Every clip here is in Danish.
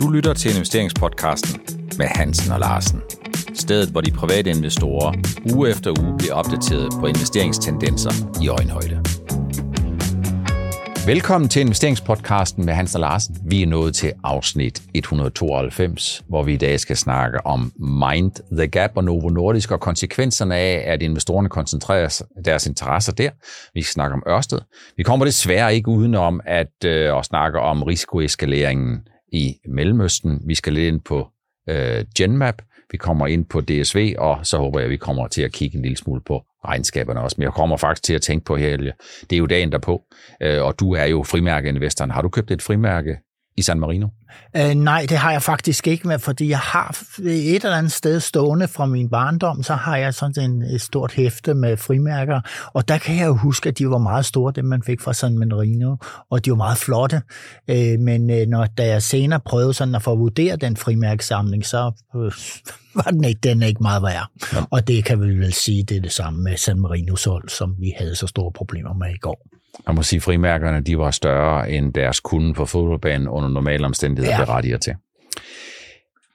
Du lytter til investeringspodcasten med Hansen og Larsen. Stedet, hvor de private investorer uge efter uge bliver opdateret på investeringstendenser i øjenhøjde. Velkommen til investeringspodcasten med Hans og Larsen. Vi er nået til afsnit 192, hvor vi i dag skal snakke om Mind the Gap og Novo Nordisk og konsekvenserne af, at investorerne koncentrerer deres interesser der. Vi skal snakke om Ørsted. Vi kommer desværre ikke udenom at, øh, at snakke om risikoeskaleringen i Mellemøsten. Vi skal lidt ind på øh, Genmap. Vi kommer ind på DSV, og så håber jeg, at vi kommer til at kigge en lille smule på regnskaberne også. Men jeg kommer faktisk til at tænke på her, det er jo dagen derpå, øh, og du er jo frimærkeinvestoren. Har du købt et frimærke i San Marino? Uh, nej, det har jeg faktisk ikke med, fordi jeg har et eller andet sted stående fra min barndom, så har jeg sådan en, et stort hæfte med frimærker, og der kan jeg jo huske, at de var meget store, dem man fik fra San Marino, og de var meget flotte. Uh, men uh, når, da jeg senere prøvede sådan at få vurderet den frimærkesamling, så uh, var den ikke, den er ikke meget værd. Ja. Og det kan vi vel sige, det er det samme med San Marino solg, som vi havde så store problemer med i går. Man må sige, frimærkerne de var større end deres kunde på fodboldbanen under normale omstændigheder ja. berettiger til.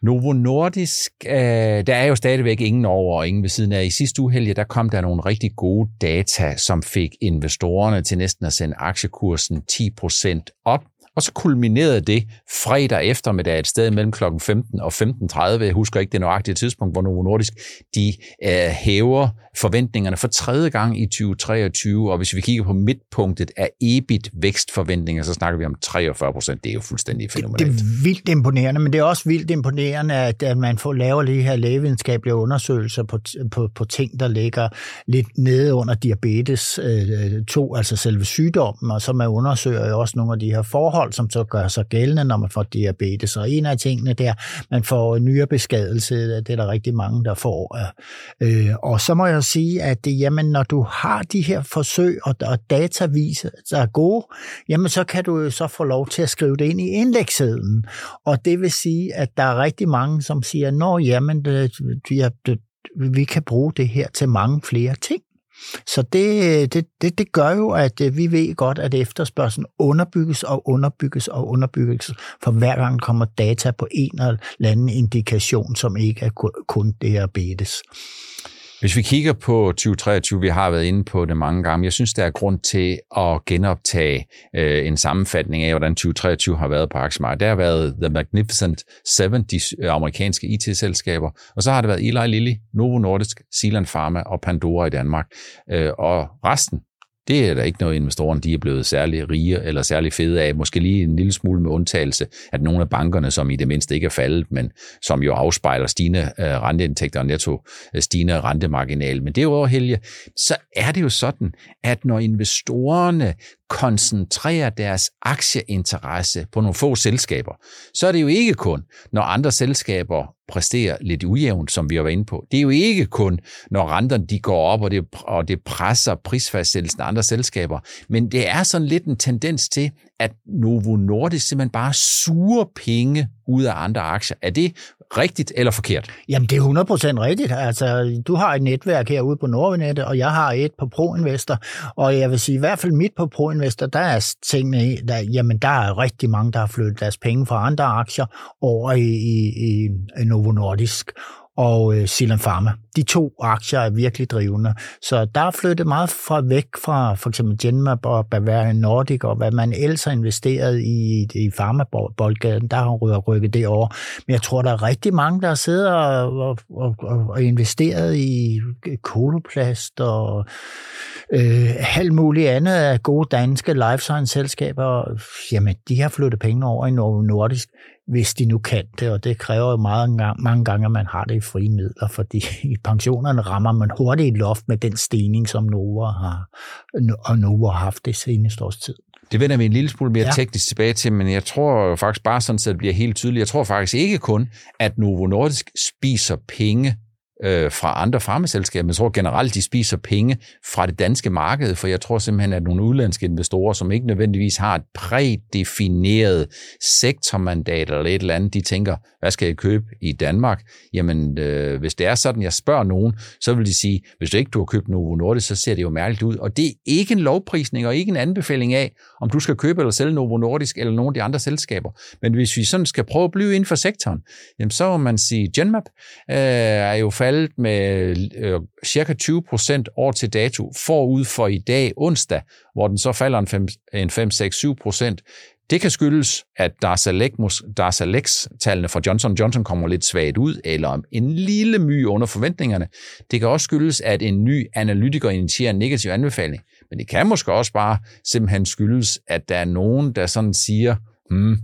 Novo Nordisk, øh, der er jo stadigvæk ingen over og ingen ved siden af. I sidste uge, der kom der nogle rigtig gode data, som fik investorerne til næsten at sende aktiekursen 10% op. Og så kulminerede det fredag eftermiddag et sted mellem kl. 15 og 15.30. Jeg husker ikke det nøjagtige tidspunkt, hvor Novo Nordisk de øh, hæver forventningerne for tredje gang i 2023. Og hvis vi kigger på midtpunktet af EBIT-vækstforventninger, så snakker vi om 43 procent. Det er jo fuldstændig fænomenalt. Det, det er vildt imponerende, men det er også vildt imponerende, at, at man får lavet de her lægevidenskabelige undersøgelser på, på, på ting, der ligger lidt nede under diabetes øh, 2, altså selve sygdommen, og så man undersøger jo også nogle af de her forhold, forhold, som så gør sig gældende, når man får diabetes. Og en af tingene der, man får nyrebeskadelse, det er der rigtig mange, der får. Øh, øh og så må jeg sige, at det, jamen, når du har de her forsøg, og, og data viser, der er gode, jamen så kan du jo så få lov til at skrive det ind i indekssedlen. Og det vil sige, at der er rigtig mange, som siger, nå jamen, øh, det, det, det, vi kan bruge det her til mange flere ting. Så det, øh, det, det, det gør jo, at øh, vi ved godt, at efterspørgselen underbygges og underbygges og underbygges, for hver gang kommer data på en eller anden indikation, som ikke er kun diabetes. Hvis vi kigger på 2023, vi har været inde på det mange gange, jeg synes, der er grund til at genoptage øh, en sammenfatning af, hvordan 2023 har været på aktiemarkedet. Der har været The Magnificent Seven, de øh, amerikanske IT-selskaber, og så har det været Eli Lilly, Novo Nordisk, Zealand Pharma og Pandora i Danmark. Øh, og resten, det er der ikke noget, investorerne de er blevet særlig rige eller særlig fede af. Måske lige en lille smule med undtagelse, at nogle af bankerne, som i det mindste ikke er faldet, men som jo afspejler stigende øh, renteindtægter og netto øh, stigende rentemarginal. Men det er Helge, så er det jo sådan, at når investorerne koncentrerer deres aktieinteresse på nogle få selskaber, så er det jo ikke kun, når andre selskaber præsterer lidt ujævnt, som vi har været inde på. Det er jo ikke kun, når renterne de går op, og det, og det presser prisfastsættelsen af andre selskaber, men det er sådan lidt en tendens til, at Novo Nordisk simpelthen bare suger penge ud af andre aktier. Er det rigtigt eller forkert? Jamen, det er 100% rigtigt. Altså, du har et netværk herude på Nordvinet, og jeg har et på ProInvestor, og jeg vil sige, i hvert fald mit på ProInvestor, der er tingene, der, jamen, der er rigtig mange, der har flyttet deres penge fra andre aktier over i, i, i Novo Nordisk og øh, Silan Pharma. De to aktier er virkelig drivende. Så der er flyttet meget fra væk fra for eksempel Genmap og Bavarian Nordic, og hvad man ellers har investeret i, i Pharma-boldgaden, der har rykket det over. Men jeg tror, der er rigtig mange, der sidder og, og, og, og investeret i koloplast og øh, alt muligt andet af gode danske life science-selskaber. Jamen, de har flyttet penge over i Nordisk hvis de nu kan det, og det kræver jo meget, mange gange, at man har det i frie midler, fordi i pensionerne rammer man hurtigt et loft med den stigning, som Nova har, og Nova har haft det seneste års tid. Det vender vi en lille smule mere ja. teknisk tilbage til, men jeg tror faktisk bare sådan, så det bliver helt tydeligt. Jeg tror faktisk ikke kun, at Novo Nordisk spiser penge øh, fra andre farmaselskaber. Jeg tror generelt, de spiser penge fra det danske marked, for jeg tror simpelthen, at nogle udlandske investorer, som ikke nødvendigvis har et prædefineret sektormandat eller et eller andet, de tænker, hvad skal jeg købe i Danmark? Jamen, øh, hvis det er sådan, jeg spørger nogen, så vil de sige, hvis du ikke du har købt Novo Nordisk, så ser det jo mærkeligt ud. Og det er ikke en lovprisning og ikke en anbefaling af, om du skal købe eller sælge Novo Nordisk eller nogle af de andre selskaber. Men hvis vi sådan skal prøve at blive inden for sektoren, jamen så må man sige, Genmap øh, er jo faldet med øh, cirka 20 procent år til dato forud for i dag onsdag, hvor den så falder en 5-6-7 procent. Det kan skyldes, at Darzalex-tallene fra Johnson Johnson kommer lidt svagt ud, eller en lille my under forventningerne. Det kan også skyldes, at en ny analytiker initierer en negativ anbefaling. Men det kan måske også bare simpelthen skyldes, at der er nogen, der sådan siger, hmm,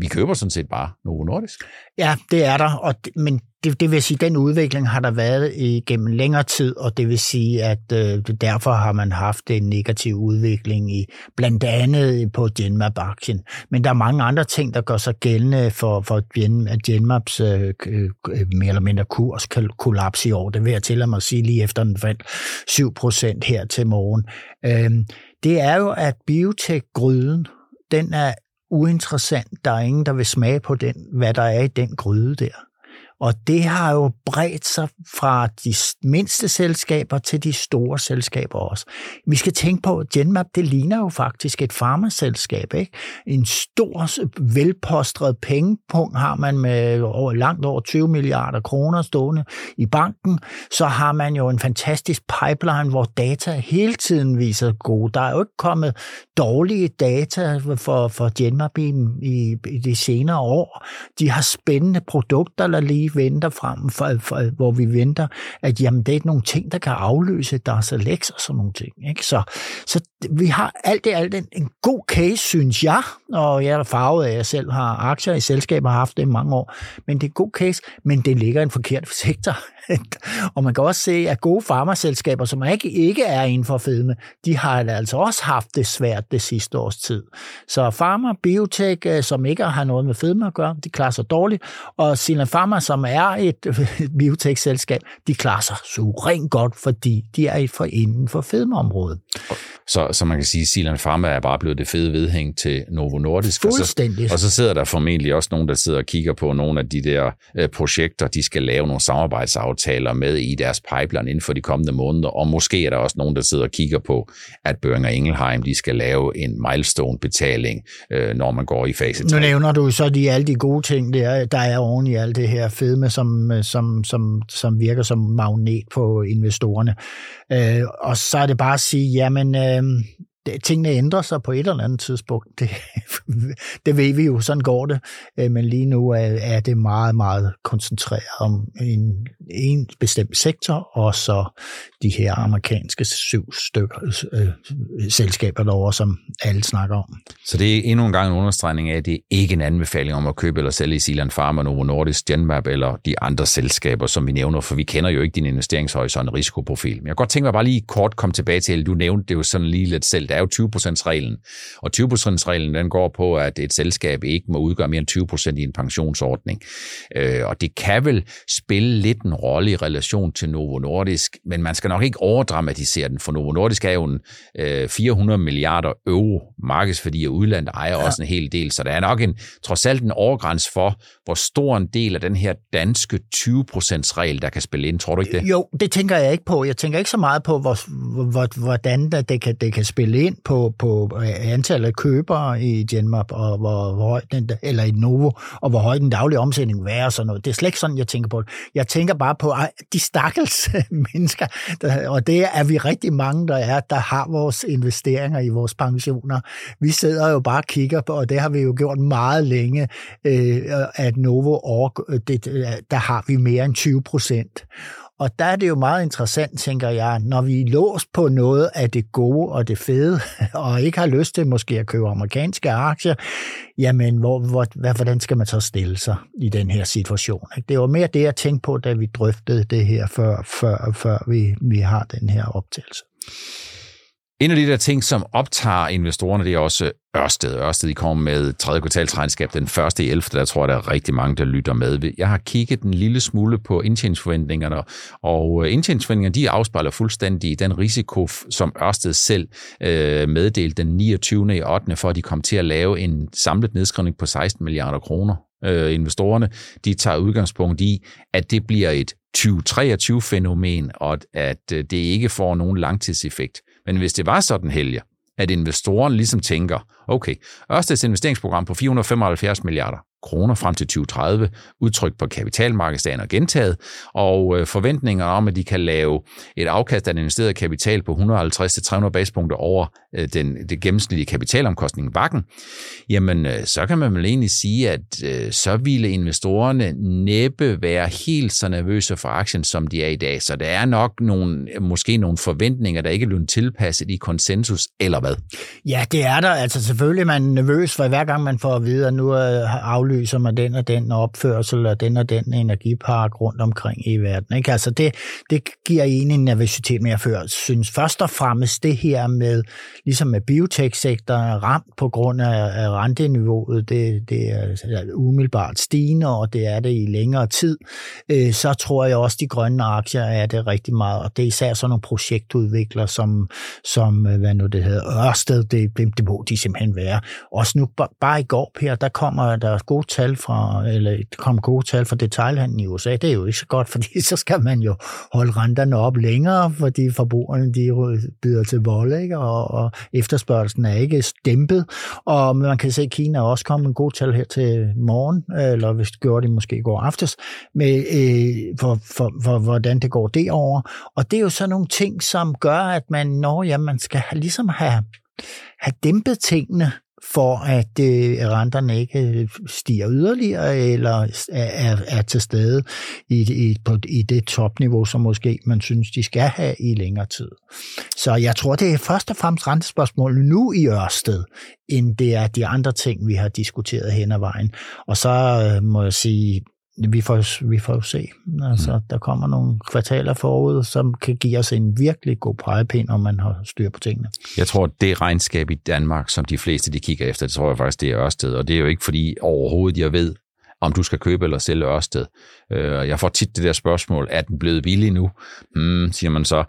vi køber sådan set bare Novo Nordisk. Ja, det er der, og det, men det, det vil sige, at den udvikling har der været igennem længere tid, og det vil sige, at øh, derfor har man haft en negativ udvikling i blandt andet på Genmap-aktien. Men der er mange andre ting, der gør sig gældende for, for Genmaps øh, øh, mere eller mindre kurs kollaps i år. Det vil jeg til at sige lige efter den faldt 7% her til morgen. Øh, det er jo, at biotech-gryden, den er uinteressant. Der er ingen, der vil smage på den, hvad der er i den gryde der. Og det har jo bredt sig fra de mindste selskaber til de store selskaber også. Vi skal tænke på, at Genmap, det ligner jo faktisk et farmaselskab. Ikke? En stor, velpostret pengepunkt har man med over, langt over 20 milliarder kroner stående i banken. Så har man jo en fantastisk pipeline, hvor data hele tiden viser gode. Der er jo ikke kommet dårlige data for, for Genmap i, i, i de senere år. De har spændende produkter, der lige venter frem, for, for, hvor vi venter, at jamen, det er nogle ting, der kan afløse deres Alex og sådan nogle ting. Ikke? Så, så vi har alt det alt en, en god case, synes jeg, og jeg er farvet af, at jeg selv har aktier i selskaber, har haft det i mange år, men det er en god case, men det ligger i en forkert sektor. og man kan også se, at gode farmaselskaber, som ikke, ikke er inden for fedme, de har altså også haft det svært det sidste års tid. Så Pharma, Biotech, øh, som ikke har noget med fedme at gøre, de klarer sig dårligt, og Silan Pharma, som er et biotech-selskab, de klarer sig suverænt godt, fordi de er inden for fedmeområdet. Så, så man kan sige, at Silan Pharma er bare blevet det fede vedhæng til Novo Nordisk. Fuldstændig. Og så, og så sidder der formentlig også nogen, der sidder og kigger på nogle af de der øh, projekter, de skal lave nogle samarbejdsaftaler med i deres pipeline inden for de kommende måneder. Og måske er der også nogen, der sidder og kigger på, at Børinger Ingelheim de skal lave en milestone-betaling, øh, når man går i fase 3. Nu nævner du så de, alle de gode ting, der, der er oven i alt det her fedme, som, som, som, som virker som magnet på investorerne. Øh, og så er det bare at sige, jamen, øh, um, tingene ændrer sig på et eller andet tidspunkt. Det, det ved vi jo, sådan går det. Øh, men lige nu er, er det meget, meget koncentreret om en, en bestemt sektor, og så de her amerikanske syv stykker øh, selskaber derovre, som alle snakker om. Så det er endnu en gang en understregning af, at det er ikke en anbefaling om at købe eller sælge i Silan Pharma, Novo Nordisk, Genmap eller de andre selskaber, som vi nævner, for vi kender jo ikke din investeringshorisont og risikoprofil. Men jeg kan godt tænke mig bare lige kort komme tilbage til, du nævnte det jo sådan lige lidt selv, er jo 20%-reglen. Og 20%-reglen den går på, at et selskab ikke må udgøre mere end 20% i en pensionsordning. Øh, og det kan vel spille lidt en rolle i relation til Novo Nordisk, men man skal nok ikke overdramatisere den, for Novo Nordisk er jo en 400 øh, milliarder euro markedsværdi, og udlandet ejer ja. også en hel del, så der er nok en, trods alt en overgræns for, hvor stor en del af den her danske 20%-regel, der kan spille ind. Tror du ikke det? Jo, det tænker jeg ikke på. Jeg tænker ikke så meget på, hvor, hvor, hvordan det kan, det kan spille ind på, på antallet af købere i Genmap, og hvor, hvor høj den, eller i Novo, og hvor høj den daglige omsætning vil være og sådan noget. Det er slet ikke sådan, jeg tænker på det. Jeg tænker bare på de stakkels mennesker, der, og det er vi rigtig mange, der er, der har vores investeringer i vores pensioner. Vi sidder jo bare og kigger på, og det har vi jo gjort meget længe, øh, at Novo, over, øh, det, øh, der har vi mere end 20 procent. Og der er det jo meget interessant, tænker jeg, når vi er låst på noget af det gode og det fede, og ikke har lyst til måske at købe amerikanske aktier, jamen hvor, hvor, hvordan skal man så stille sig i den her situation? Ikke? Det var mere det, jeg tænkte på, da vi drøftede det her, før, før, før vi, vi har den her optagelse. En af de der ting, som optager investorerne, det er også Ørsted. Ørsted de kommer med tredje kvartalsregnskab den 1. i 11. Der tror jeg, der er rigtig mange, der lytter med. Jeg har kigget en lille smule på indtjeningsforventningerne, og indtjeningsforventningerne de afspejler fuldstændig den risiko, som Ørsted selv øh, meddelte den 29. i 8. for at de kom til at lave en samlet nedskrivning på 16 milliarder kroner. Øh, investorerne de tager udgangspunkt i, at det bliver et 2023-fænomen, og at øh, det ikke får nogen langtidseffekt. Men hvis det var sådan, Helge, at investoren ligesom tænker, okay, Ørsteds investeringsprogram på 475 milliarder, kroner frem til 2030, udtrykt på kapitalmarkedsdagen og gentaget, og øh, forventninger om, at de kan lave et afkast af den investerede kapital på 150-300 basepunkter over den, den, det gennemsnitlige kapitalomkostning bakken, jamen øh, så kan man vel egentlig sige, at så ville investorerne næppe være helt så nervøse for aktien, som de er i dag. Så der er nok nogle, måske nogle forventninger, der ikke er blevet tilpasset i konsensus, eller hvad? Ja, det er der. Altså selvfølgelig er man nervøs for hver gang man får at vide, at nu er aflyst aflyser man den og den opførsel og den og den energipark rundt omkring i verden. Ikke? Altså det, det giver en en nervøsitet, men jeg før synes først og fremmest det her med, ligesom med biotech-sektoren, ramt på grund af, af renteniveauet, det, det er umiddelbart stigende, og det er det i længere tid, øh, så tror jeg også, de grønne aktier er det rigtig meget, og det er især sådan nogle projektudviklere, som, som øh, hvad nu det hedder, Ørsted, det, det, det må de simpelthen være. Også nu, bare i går, Per, der kommer der gode tal fra, eller der kom gode tal fra detaljhandlen i USA. Det er jo ikke så godt, fordi så skal man jo holde renterne op længere, fordi forbrugerne de byder til vold, ikke? Og, og efterspørgelsen er ikke dæmpet. Og man kan se, at Kina også kommet en god tal her til morgen, eller hvis det gjorde det måske i går aftes, med, øh, for, for, for, hvordan det går derovre. Og det er jo sådan nogle ting, som gør, at man, når ja, man skal ligesom have, have dæmpet tingene, for at øh, renterne ikke øh, stiger yderligere eller er, er til stede i, i, på, i det topniveau, som måske man synes, de skal have i længere tid. Så jeg tror, det er først og fremmest rentespørgsmål nu i Ørsted, end det er de andre ting, vi har diskuteret hen ad vejen. Og så øh, må jeg sige, vi får, vi får jo se. Altså, mm. Der kommer nogle kvartaler forud, som kan give os en virkelig god pegepind, om man har styr på tingene. Jeg tror, det regnskab i Danmark, som de fleste de kigger efter, det tror jeg faktisk, det er Ørsted. Og det er jo ikke fordi overhovedet, jeg ved, om du skal købe eller sælge Ørsted. Øh, jeg får tit det der spørgsmål, er den blevet billig nu? Hmm, siger man så.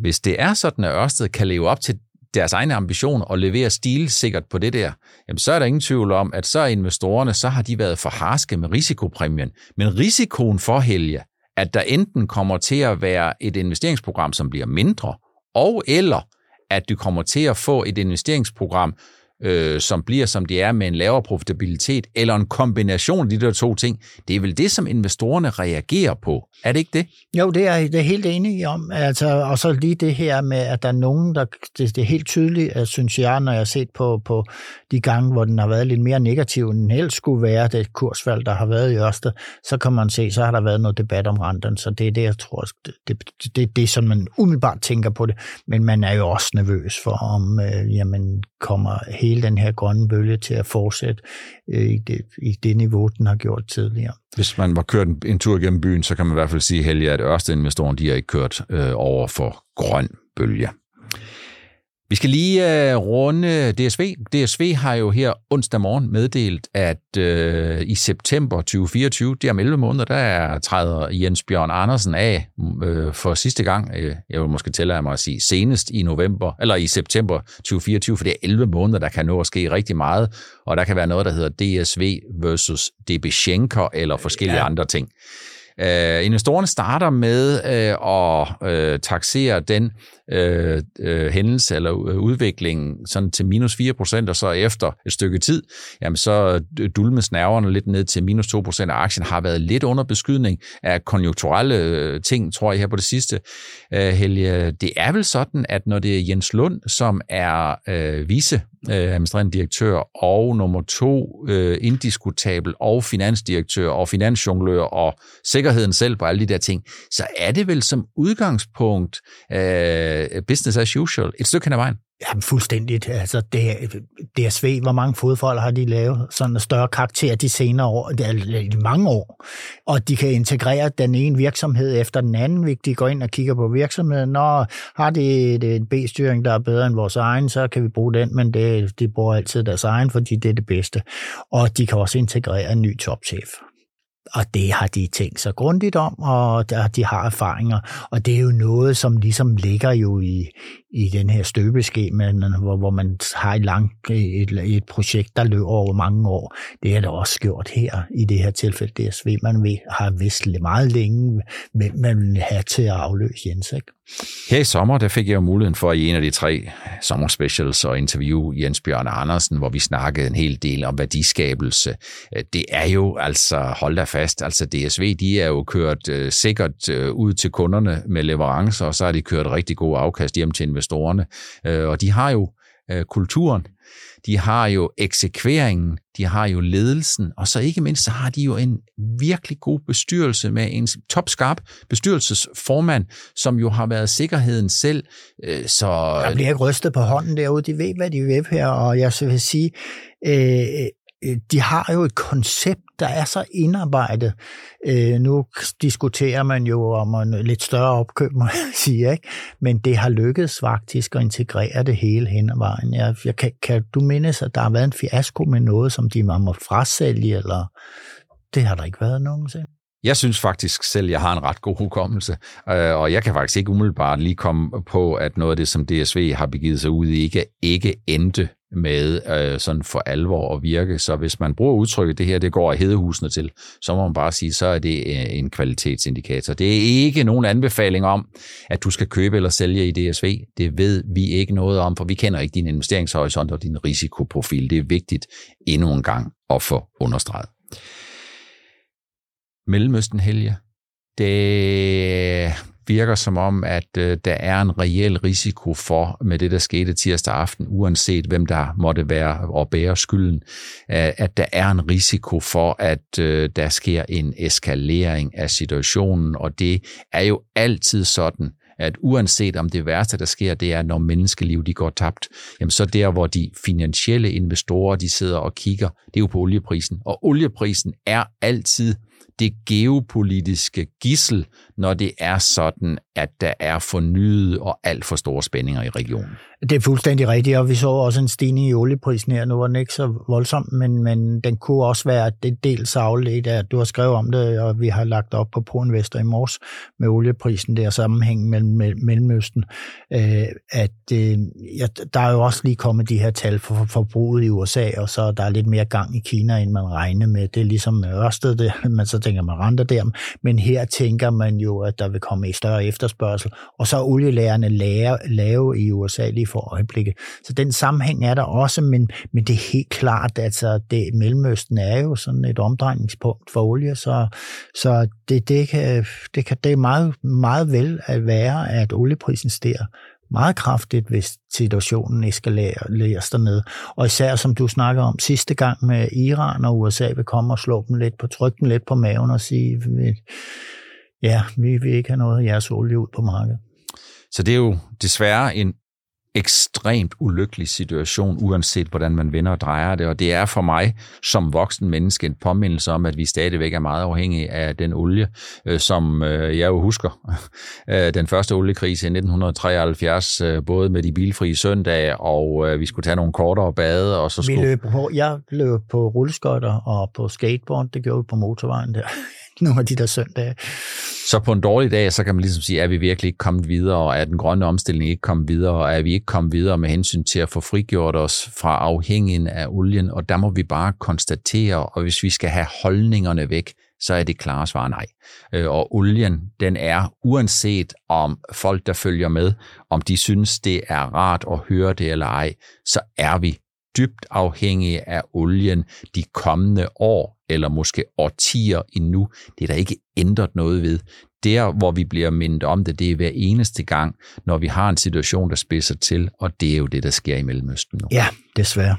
Hvis det er sådan, at Ørsted kan leve op til deres egne ambitioner og levere stilsikkert på det der, jamen så er der ingen tvivl om, at så er investorerne, så har de været for harske med risikopræmien. Men risikoen for Helge, at der enten kommer til at være et investeringsprogram, som bliver mindre, og eller at du kommer til at få et investeringsprogram, øh, som bliver, som de er, med en lavere profitabilitet, eller en kombination af de der to ting, det er vel det, som investorerne reagerer på. Er det ikke det? Jo, det er det er helt enig om. Altså, og så lige det her med, at der er nogen, der... Det, det er helt tydeligt, at, synes jeg, når jeg har set på, på de gange, hvor den har været lidt mere negativ, end den helst skulle være, det kursfald, der har været i Ørsted, så kan man se, så har der været noget debat om renten. Så det er det, jeg tror, det, det, det, det er sådan, man umiddelbart tænker på det. Men man er jo også nervøs for, om øh, jamen, kommer hele den her grønne bølge til at fortsætte øh, i, det, i det niveau, den har gjort tidligere. Hvis man var kørt en, en tur gennem byen, så kan man i hvert fald sige, Helge, at Ørsted-investoren de har ikke kørt øh, over for grøn bølge. Vi skal lige uh, runde DSV. DSV har jo her onsdag morgen meddelt, at uh, i september 2024, det er om 11 måneder, der er, træder Jens Bjørn Andersen af uh, for sidste gang. Uh, jeg vil måske tælle mig at sige senest i november, eller i september 2024, for det er 11 måneder, der kan nå at ske rigtig meget, og der kan være noget, der hedder DSV versus DB Schenker, eller forskellige ja. andre ting. Uh, investorerne starter med uh, at uh, taxere den øh, øh, hændelse eller øh, udvikling sådan til minus 4%, og så efter et stykke tid, jamen så øh, dulmes nerverne lidt ned til minus 2%, og aktien har været lidt under beskydning af konjunkturelle øh, ting, tror jeg her på det sidste. Øh, Helge, det er vel sådan, at når det er Jens Lund, som er øh, vice øh, administrerende direktør, og nummer to øh, indiskutabel, og finansdirektør, og finansjonglør, og sikkerheden selv på alle de der ting, så er det vel som udgangspunkt øh, Øh, business as usual et stykke hen ad vejen. Ja, fuldstændigt. Altså, det, DSV, hvor mange fodfolder har de lavet? Sådan en større karakter de senere år, i mange år. Og de kan integrere den ene virksomhed efter den anden. Hvis de går ind og kigger på virksomheden, når har de et B-styring, der er bedre end vores egen, så kan vi bruge den, men det, de bruger altid deres egen, fordi det er det bedste. Og de kan også integrere en ny topchef og det har de tænkt sig grundigt om, og de har erfaringer, og det er jo noget, som ligesom ligger jo i, i den her støbeskema, hvor, hvor man har et, langt, et, et projekt, der løber over mange år. Det er der også gjort her, i det her tilfælde DSV. Man ved, har vidst meget længe, hvem man vil have til at afløse Jens. Ikke? Her i sommer, der fik jeg jo muligheden for i en af de tre sommerspecials at interview Jens Bjørn Andersen, hvor vi snakkede en hel del om værdiskabelse. Det er jo altså, hold da fast, altså DSV, de er jo kørt øh, sikkert øh, ud til kunderne med leverancer, og så har de kørt rigtig god afkast hjem til investorerne. Øh, og de har jo øh, kulturen, de har jo eksekveringen, de har jo ledelsen, og så ikke mindst, så har de jo en virkelig god bestyrelse med en topskarp bestyrelsesformand, som jo har været sikkerheden selv. Øh, så... Der bliver ikke rystet på hånden derude, de ved, hvad de vil her, og jeg vil sige, Øh, Øh, de har jo et koncept, der er så indarbejdet. Øh, nu diskuterer man jo om en lidt større opkøb, må jeg sige, ikke? men det har lykkedes faktisk at integrere det hele hen ad vejen. Jeg, jeg kan, kan du mindes, at der har været en fiasko med noget, som de må frasælge, eller det har der ikke været nogensinde? Jeg synes faktisk selv, at jeg har en ret god hukommelse, øh, og jeg kan faktisk ikke umiddelbart lige komme på, at noget af det, som DSV har begivet sig ud i, ikke, ikke endte med øh, sådan for alvor at virke. Så hvis man bruger udtrykket, det her det går af hedehusene til, så må man bare sige, så er det øh, en kvalitetsindikator. Det er ikke nogen anbefaling om, at du skal købe eller sælge i DSV. Det ved vi ikke noget om, for vi kender ikke din investeringshorisont og din risikoprofil. Det er vigtigt endnu en gang at få understreget. Mellemøsten helge. Det virker som om, at øh, der er en reel risiko for, med det, der skete tirsdag aften, uanset hvem der måtte være og bære skylden, øh, at der er en risiko for, at øh, der sker en eskalering af situationen, og det er jo altid sådan, at uanset om det værste, der sker, det er, når menneskeliv de går tabt, jamen så der, hvor de finansielle investorer, de sidder og kigger, det er jo på olieprisen. Og olieprisen er altid det geopolitiske gissel, når det er sådan, at der er fornyet og alt for store spændinger i regionen. Det er fuldstændig rigtigt, og vi så også en stigning i olieprisen her. Nu var den ikke så voldsom, men, men den kunne også være det dels afledt af, at du har skrevet om det, og vi har lagt op på ProInvestor i morges med olieprisen, der sammenhæng mellem Mellemøsten, øh, at øh, ja, der er jo også lige kommet de her tal for forbruget i USA, og så der er lidt mere gang i Kina, end man regner med. Det er ligesom Ørsted, det, man så tænker man renter der, men her tænker man jo, at der vil komme et større efterspørgsel, og så er olielærerne lave, lave i USA lige for øjeblikket. Så den sammenhæng er der også, men, men det er helt klart, at altså, det, Mellemøsten er jo sådan et omdrejningspunkt for olie, så, så det, det, kan, det, kan, det er meget, meget vel at være, at olieprisen stiger meget kraftigt, hvis situationen eskalerer dernede. Og især som du snakker om sidste gang med Iran og USA vil komme og slå dem lidt på, trykke dem lidt på maven og sige, ja, vi vil ikke have noget af jeres olie ud på markedet. Så det er jo desværre en ekstremt ulykkelig situation, uanset hvordan man vender og drejer det. Og det er for mig som voksen menneske en påmindelse om, at vi stadigvæk er meget afhængige af den olie, øh, som øh, jeg jo husker. Øh, den første oliekrise i 1973, både med de bilfrie søndage, og vi skulle tage nogle kortere bade. Og så skulle... Vi løb på, jeg løb på rulleskøjter og på skateboard, det gjorde vi på motorvejen der nogle af de der søndage. Så på en dårlig dag, så kan man ligesom sige, er vi virkelig ikke kommet videre, og er den grønne omstilling ikke kommet videre, og er vi ikke kommet videre med hensyn til at få frigjort os fra afhængigheden af olien, og der må vi bare konstatere, og hvis vi skal have holdningerne væk, så er det klare svar nej. Øh, og olien, den er, uanset om folk, der følger med, om de synes, det er rart at høre det eller ej, så er vi dybt afhængige af olien de kommende år, eller måske årtier endnu. Det er der ikke ændret noget ved. Der, hvor vi bliver mindet om det, det er hver eneste gang, når vi har en situation, der spidser til, og det er jo det, der sker i Mellemøsten nu. Ja, desværre.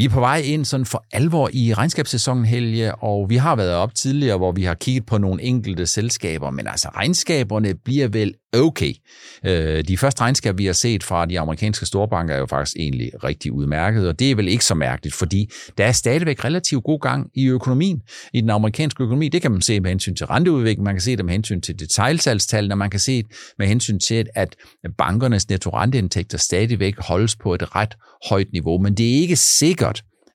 Vi er på vej ind sådan for alvor i regnskabssæsonen, Helge, og vi har været op tidligere, hvor vi har kigget på nogle enkelte selskaber, men altså regnskaberne bliver vel okay. Øh, de første regnskaber, vi har set fra de amerikanske storbanker, er jo faktisk egentlig rigtig udmærket, og det er vel ikke så mærkeligt, fordi der er stadigvæk relativt god gang i økonomien, i den amerikanske økonomi. Det kan man se med hensyn til renteudvikling, man kan se det med hensyn til detaljsalgstallene, man kan se det med hensyn til, at bankernes netto renteindtægter stadigvæk holdes på et ret højt niveau, men det er ikke sikkert,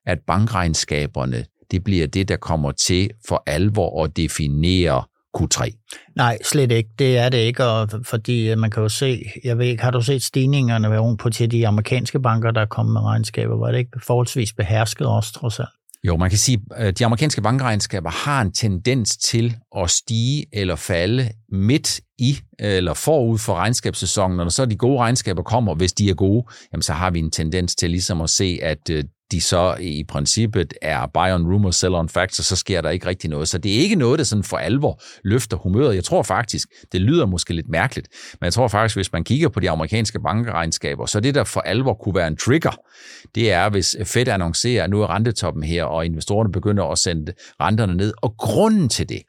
at bankregnskaberne det bliver det, der kommer til for alvor at definere Q3. Nej, slet ikke. Det er det ikke, og fordi øh, man kan jo se, jeg ved ikke, har du set stigningerne ved på til de amerikanske banker, der er kommet med regnskaber? Var det ikke forholdsvis behersket også, trods alt? Jo, man kan sige, at de amerikanske bankregnskaber har en tendens til at stige eller falde midt i eller forud for regnskabssæsonen, og når så de gode regnskaber kommer, hvis de er gode, jamen så har vi en tendens til ligesom at se, at øh, de så i princippet er buy on rumor, sell on facts, så sker der ikke rigtig noget. Så det er ikke noget, der sådan for alvor løfter humøret. Jeg tror faktisk, det lyder måske lidt mærkeligt, men jeg tror faktisk, hvis man kigger på de amerikanske bankregnskaber, så det, der for alvor kunne være en trigger, det er, hvis Fed annoncerer, at nu er rentetoppen her, og investorerne begynder at sende renterne ned. Og grunden til det,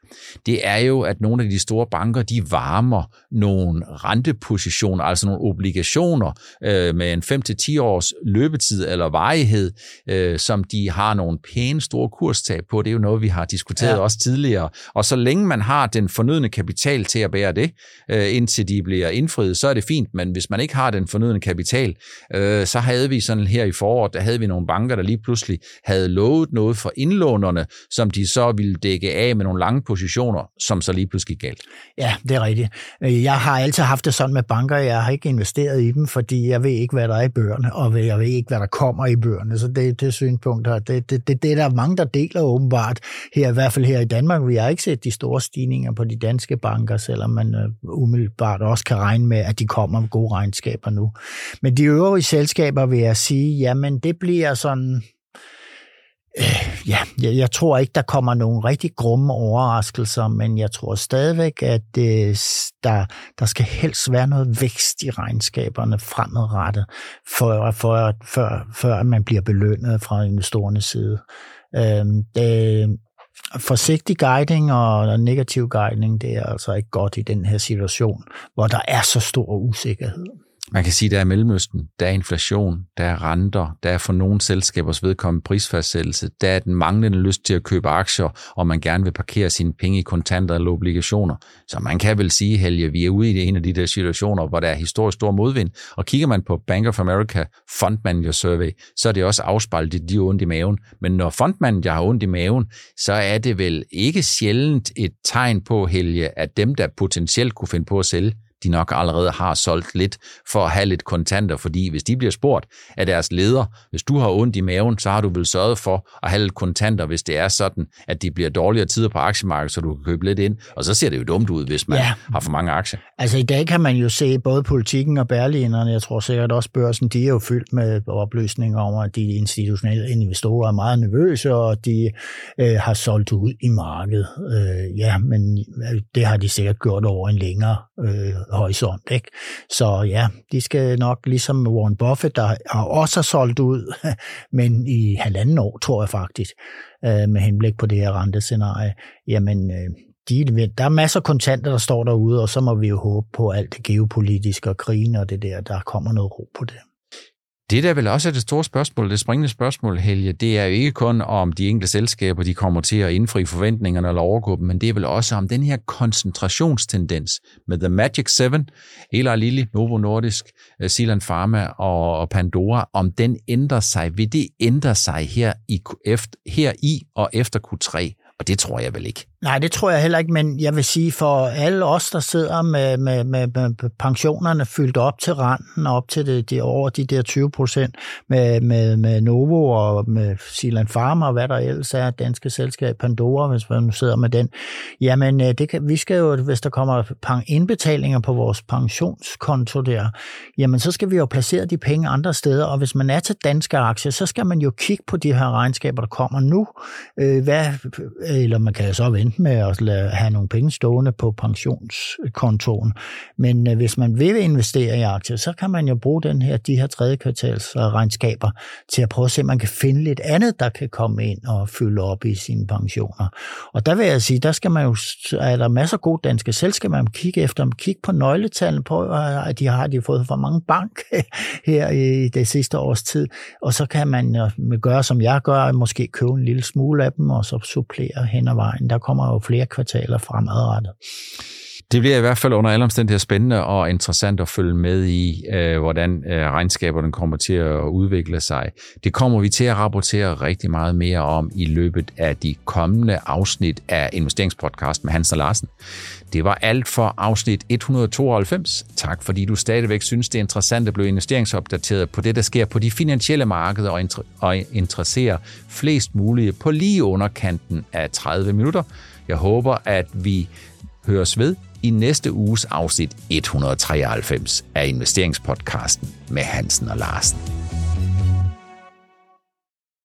det er jo, at nogle af de store banker, de varmer nogle rentepositioner, altså nogle obligationer øh, med en 5-10 års løbetid eller varighed, øh, som de har nogle pæne store kurstab på. Det er jo noget, vi har diskuteret ja. også tidligere. Og så længe man har den fornødne kapital til at bære det, øh, indtil de bliver indfriet, så er det fint. Men hvis man ikke har den fornødne kapital, øh, så havde vi sådan her i foråret, der havde vi nogle banker, der lige pludselig havde lovet noget for indlånerne, som de så ville dække af med nogle lange positioner, som så lige pludselig galt. Ja, det er rigtigt. Øh, jeg har altid haft det sådan med banker, jeg har ikke investeret i dem, fordi jeg ved ikke, hvad der er i bøgerne, og jeg ved ikke, hvad der kommer i bøgerne. Så det, det synspunkt her, det, det, det, det er der mange, der deler åbenbart her, i hvert fald her i Danmark. Vi har ikke set de store stigninger på de danske banker, selvom man øh, umiddelbart også kan regne med, at de kommer med gode regnskaber nu. Men de øvrige selskaber vil jeg sige, jamen det bliver sådan Øh, ja, jeg, jeg tror ikke, der kommer nogen rigtig grumme overraskelser, men jeg tror stadigvæk, at øh, der, der skal helst være noget vækst i regnskaberne fremadrettet, for, for, før, før man bliver belønnet fra investorernes side. Øh, det, forsigtig guiding og negativ guiding, det er altså ikke godt i den her situation, hvor der er så stor usikkerhed. Man kan sige, at der er Mellemøsten, der er inflation, der er renter, der er for nogle selskabers vedkommende prisfastsættelse, der er den manglende lyst til at købe aktier, og man gerne vil parkere sine penge i kontanter eller obligationer. Så man kan vel sige, Helge, vi er ude i en af de der situationer, hvor der er historisk stor modvind. Og kigger man på Bank of America Fund Manager Survey, så er det også afspejlet, at de har ondt i maven. Men når fundmanden har ondt i maven, så er det vel ikke sjældent et tegn på, Helge, at dem, der potentielt kunne finde på at sælge, de nok allerede har solgt lidt for at have lidt kontanter, fordi hvis de bliver spurgt af deres leder, hvis du har ondt i maven, så har du vel sørget for at have lidt kontanter, hvis det er sådan, at de bliver dårligere tider på aktiemarkedet, så du kan købe lidt ind. Og så ser det jo dumt ud, hvis man ja. har for mange aktier. Altså i dag kan man jo se både politikken og Berlinerne, jeg tror sikkert også børsen, de er jo fyldt med oplysninger om, at de institutionelle investorer er meget nervøse, og de øh, har solgt ud i markedet. Øh, ja, men øh, det har de sikkert gjort over en længere øh, horisont. Ikke? Så ja, de skal nok, ligesom Warren Buffett, der har også solgt ud, men i halvanden år, tror jeg faktisk, øh, med henblik på det her rentescenarie, jamen øh, de, der er masser af kontanter, der står derude, og så må vi jo håbe på alt det geopolitiske og krigen og det der, der kommer noget ro på det. Det, der vel også er det store spørgsmål, det springende spørgsmål, Helge, det er jo ikke kun om de enkelte selskaber, de kommer til at indfri forventningerne eller overgå dem, men det er vel også om den her koncentrationstendens med The Magic Seven, Eli Lilly, Novo Nordisk, øh, Silan Pharma og Pandora, om den ændrer sig. Vil det ændre sig her i, efter, her i og efter Q3? Og det tror jeg vel ikke. Nej, det tror jeg heller ikke, men jeg vil sige, for alle os, der sidder med, med, med, med pensionerne fyldt op til renten, op til det, det over de der 20 procent med, med, med Novo og med Silan Pharma og hvad der ellers er, danske selskab Pandora, hvis man nu sidder med den, jamen øh, det kan, vi skal jo, hvis der kommer indbetalinger på vores pensionskonto der, jamen så skal vi jo placere de penge andre steder, og hvis man er til danske aktier, så skal man jo kigge på de her regnskaber, der kommer nu, øh, hvad, eller man kan jo så vende vente med at lade, have nogle penge stående på pensionskontoen. Men øh, hvis man vil investere i aktier, så kan man jo bruge den her, de her tredje kvartalsregnskaber til at prøve at se, om man kan finde lidt andet, der kan komme ind og fylde op i sine pensioner. Og der vil jeg sige, der skal man jo, er der masser af gode danske selskaber, man kigge efter, man kigge på nøgletallene på, at de har de fået for mange bank her i det sidste års tid, og så kan man øh, gøre, som jeg gør, måske købe en lille smule af dem, og så supplere hen ad vejen. Der kommer jo flere kvartaler fremadrettet. Det bliver i hvert fald under alle omstændigheder spændende og interessant at følge med i, øh, hvordan øh, regnskaberne kommer til at udvikle sig. Det kommer vi til at rapportere rigtig meget mere om i løbet af de kommende afsnit af Investeringspodcast med Hans og Larsen. Det var alt for afsnit 192. Tak fordi du stadigvæk synes, det er interessant at blive investeringsopdateret på det, der sker på de finansielle markeder og, inter- og interesserer flest mulige på lige underkanten af 30 minutter. Jeg håber, at vi høres ved i næste uges afsnit 193 af investeringspodcasten med Hansen og Larsen.